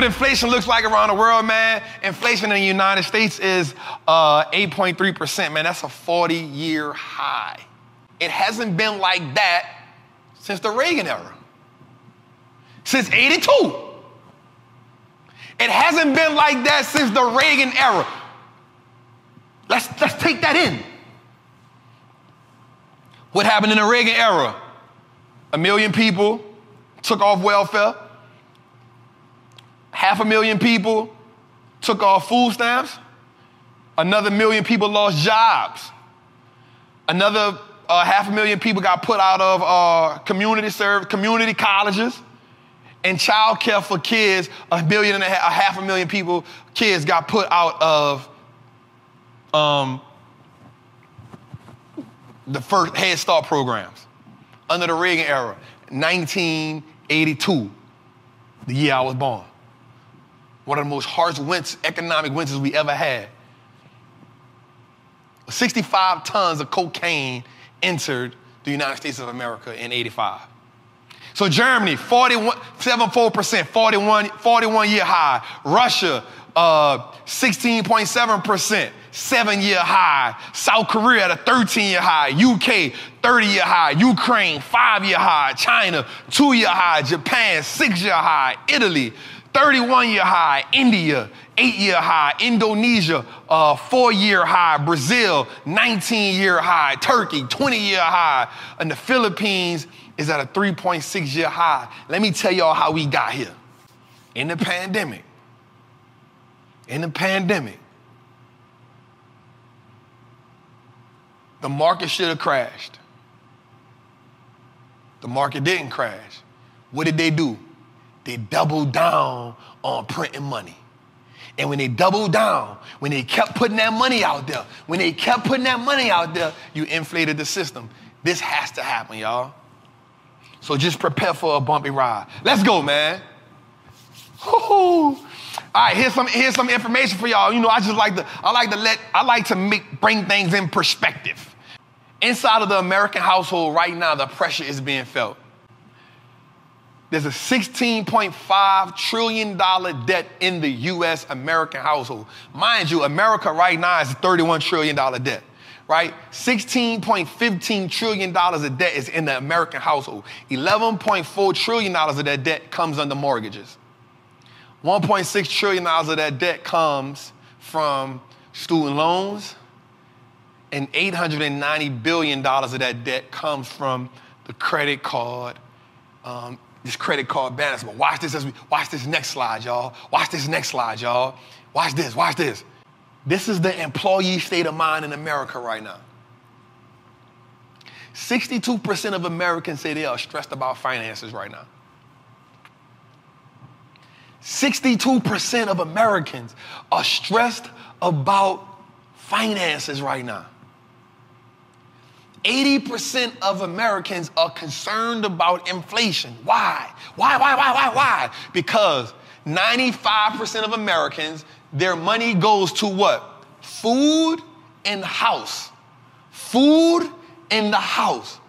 What inflation looks like around the world, man. Inflation in the United States is uh, 8.3%, man. That's a 40-year high. It hasn't been like that since the Reagan era. Since 82. It hasn't been like that since the Reagan era. Let's, let's take that in. What happened in the Reagan era? A million people took off welfare. Half a million people took off food stamps. Another million people lost jobs. Another uh, half a million people got put out of uh, community community colleges and childcare for kids. A million and a half, a half a million people, kids got put out of um, the first Head Start programs under the Reagan era, 1982, the year I was born. One of the most harsh winters, economic winters we ever had. 65 tons of cocaine entered the United States of America in 85. So Germany, 41, 74%, 41, 41 year high. Russia, uh, 16.7%, seven year high. South Korea at a 13 year high. UK, 30 year high. Ukraine, five year high. China, two year high. Japan, six year high. Italy, 31 year high. India, eight year high. Indonesia, uh, four year high. Brazil, 19 year high. Turkey, 20 year high. And the Philippines is at a 3.6 year high. Let me tell y'all how we got here. In the pandemic, in the pandemic, the market should have crashed. The market didn't crash. What did they do? They doubled down on printing money. And when they doubled down, when they kept putting that money out there, when they kept putting that money out there, you inflated the system. This has to happen, y'all. So just prepare for a bumpy ride. Let's go, man. Woo-hoo. All right, here's some here's some information for y'all. You know, I just like to I like to let I like to make bring things in perspective. Inside of the American household right now, the pressure is being felt. There's a $16.5 trillion debt in the US American household. Mind you, America right now is a $31 trillion debt, right? $16.15 trillion of debt is in the American household. $11.4 trillion of that debt comes under mortgages. $1.6 trillion of that debt comes from student loans, and $890 billion of that debt comes from the credit card, um, this credit card. But watch this as we watch this next slide, y'all. Watch this next slide, y'all. Watch this, watch this. This is the employee state of mind in America right now. 62% of Americans say they are stressed about finances right now. 62% of Americans are stressed about finances right now. 80% of Americans are concerned about inflation. Why? Why, why, why, why, why? Because 95% of Americans, their money goes to what? Food and house. Food and the house.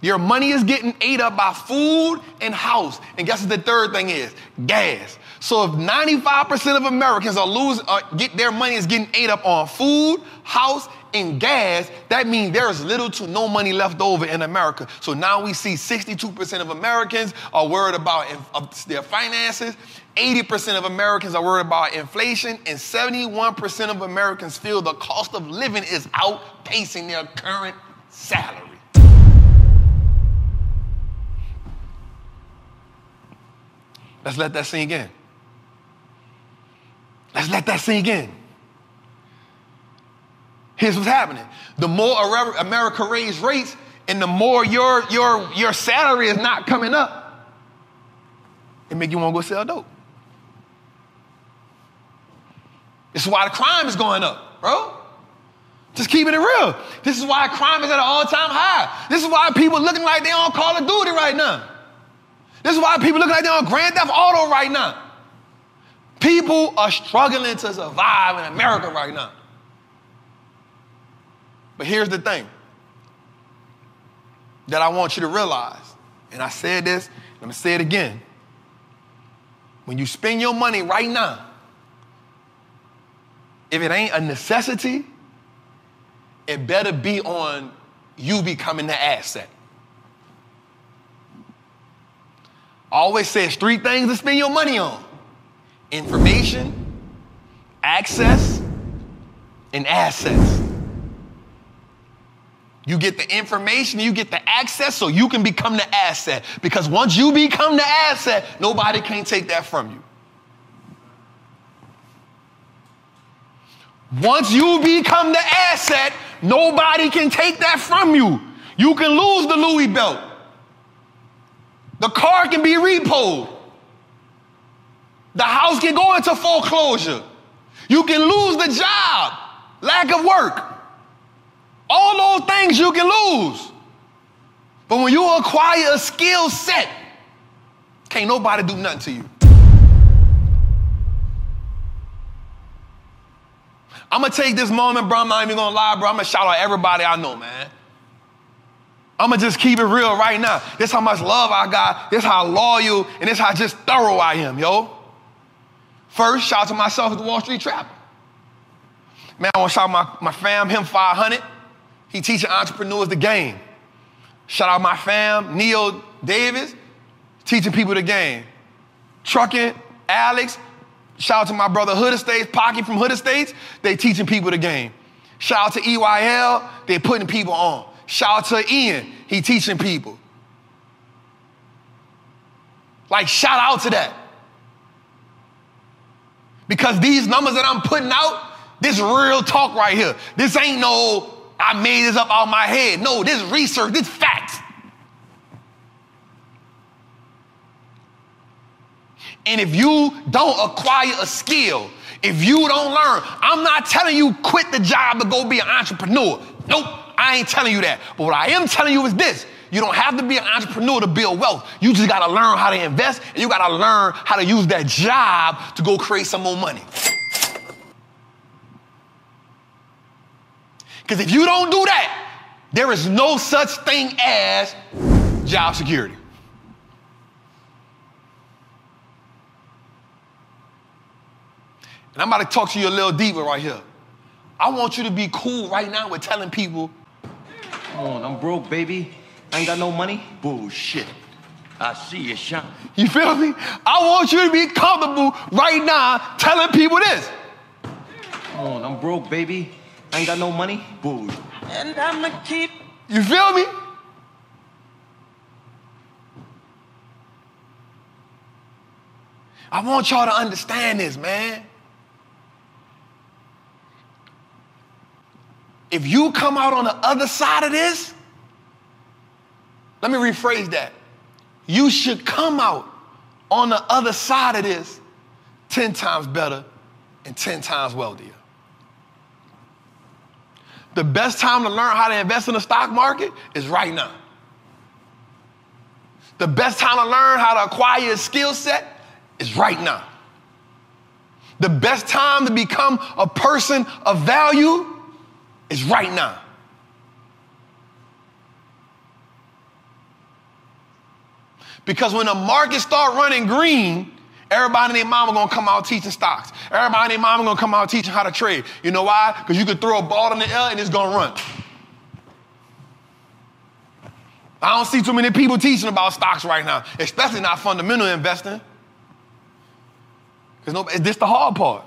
Your money is getting ate up by food and house. And guess what the third thing is? Gas. So if 95% of Americans are losing, uh, get their money is getting ate up on food, house, and gas, that means there is little to no money left over in America. So now we see 62% of Americans are worried about their finances, 80% of Americans are worried about inflation, and 71% of Americans feel the cost of living is outpacing their current salary. Let's let that sink in. Let's let that sink in. Here's what's happening. The more America raise rates and the more your, your, your salary is not coming up, it make you want to go sell dope. This is why the crime is going up, bro. Just keeping it real. This is why crime is at an all-time high. This is why people looking like they on Call of Duty right now. This is why people looking like they on Grand Theft Auto right now. People are struggling to survive in America right now. But here's the thing that I want you to realize, and I said this, I'm gonna say it again. when you spend your money right now, if it ain't a necessity, it better be on you becoming the asset. I always says three things to spend your money on information, access, and assets. You get the information, you get the access so you can become the asset. Because once you become the asset, nobody can take that from you. Once you become the asset, nobody can take that from you. You can lose the Louis belt. The car can be repoed. The house can go into foreclosure. You can lose the job, lack of work. All those things you can lose. But when you acquire a skill set, can't nobody do nothing to you. I'm gonna take this moment, bro. I'm not even gonna lie, bro. I'm gonna shout out everybody I know, man. I'm gonna just keep it real right now. This how much love I got. This how loyal and this how just thorough I am, yo. First, shout out to myself at the Wall Street Trapper. Man, I want to shout out my, my fam, him 500. He teaching entrepreneurs the game. Shout out my fam, Neil Davis, teaching people the game. Trucking, Alex. Shout out to my brother Hood Estates, Pocky from Hood Estates. They teaching people the game. Shout out to EYL, they're putting people on. Shout out to Ian, he teaching people. Like shout out to that. Because these numbers that I'm putting out, this real talk right here. This ain't no I made this up out my head. No, this is research, this is facts. And if you don't acquire a skill, if you don't learn, I'm not telling you quit the job to go be an entrepreneur. Nope, I ain't telling you that. But what I am telling you is this you don't have to be an entrepreneur to build wealth. You just gotta learn how to invest and you gotta learn how to use that job to go create some more money. Because if you don't do that, there is no such thing as job security. And I'm about to talk to you a little deeper right here. I want you to be cool right now with telling people. Come on, I'm broke, baby. I ain't got no money. Bullshit. I see you shine. You feel me? I want you to be comfortable right now telling people this. Come on, I'm broke, baby. I ain't got no money. Bullshit. And I'ma keep. You feel me? I want y'all to understand this, man. If you come out on the other side of this, let me rephrase that. You should come out on the other side of this 10 times better and 10 times wealthier. The best time to learn how to invest in the stock market is right now. The best time to learn how to acquire a skill set is right now. The best time to become a person of value is right now. Because when the market start running green, everybody and their mama gonna come out teaching stocks. Everybody and their mama gonna come out teaching how to trade. You know why? Because you can throw a ball in the air and it's gonna run. I don't see too many people teaching about stocks right now, especially not fundamental investing. Because no, is this the hard part.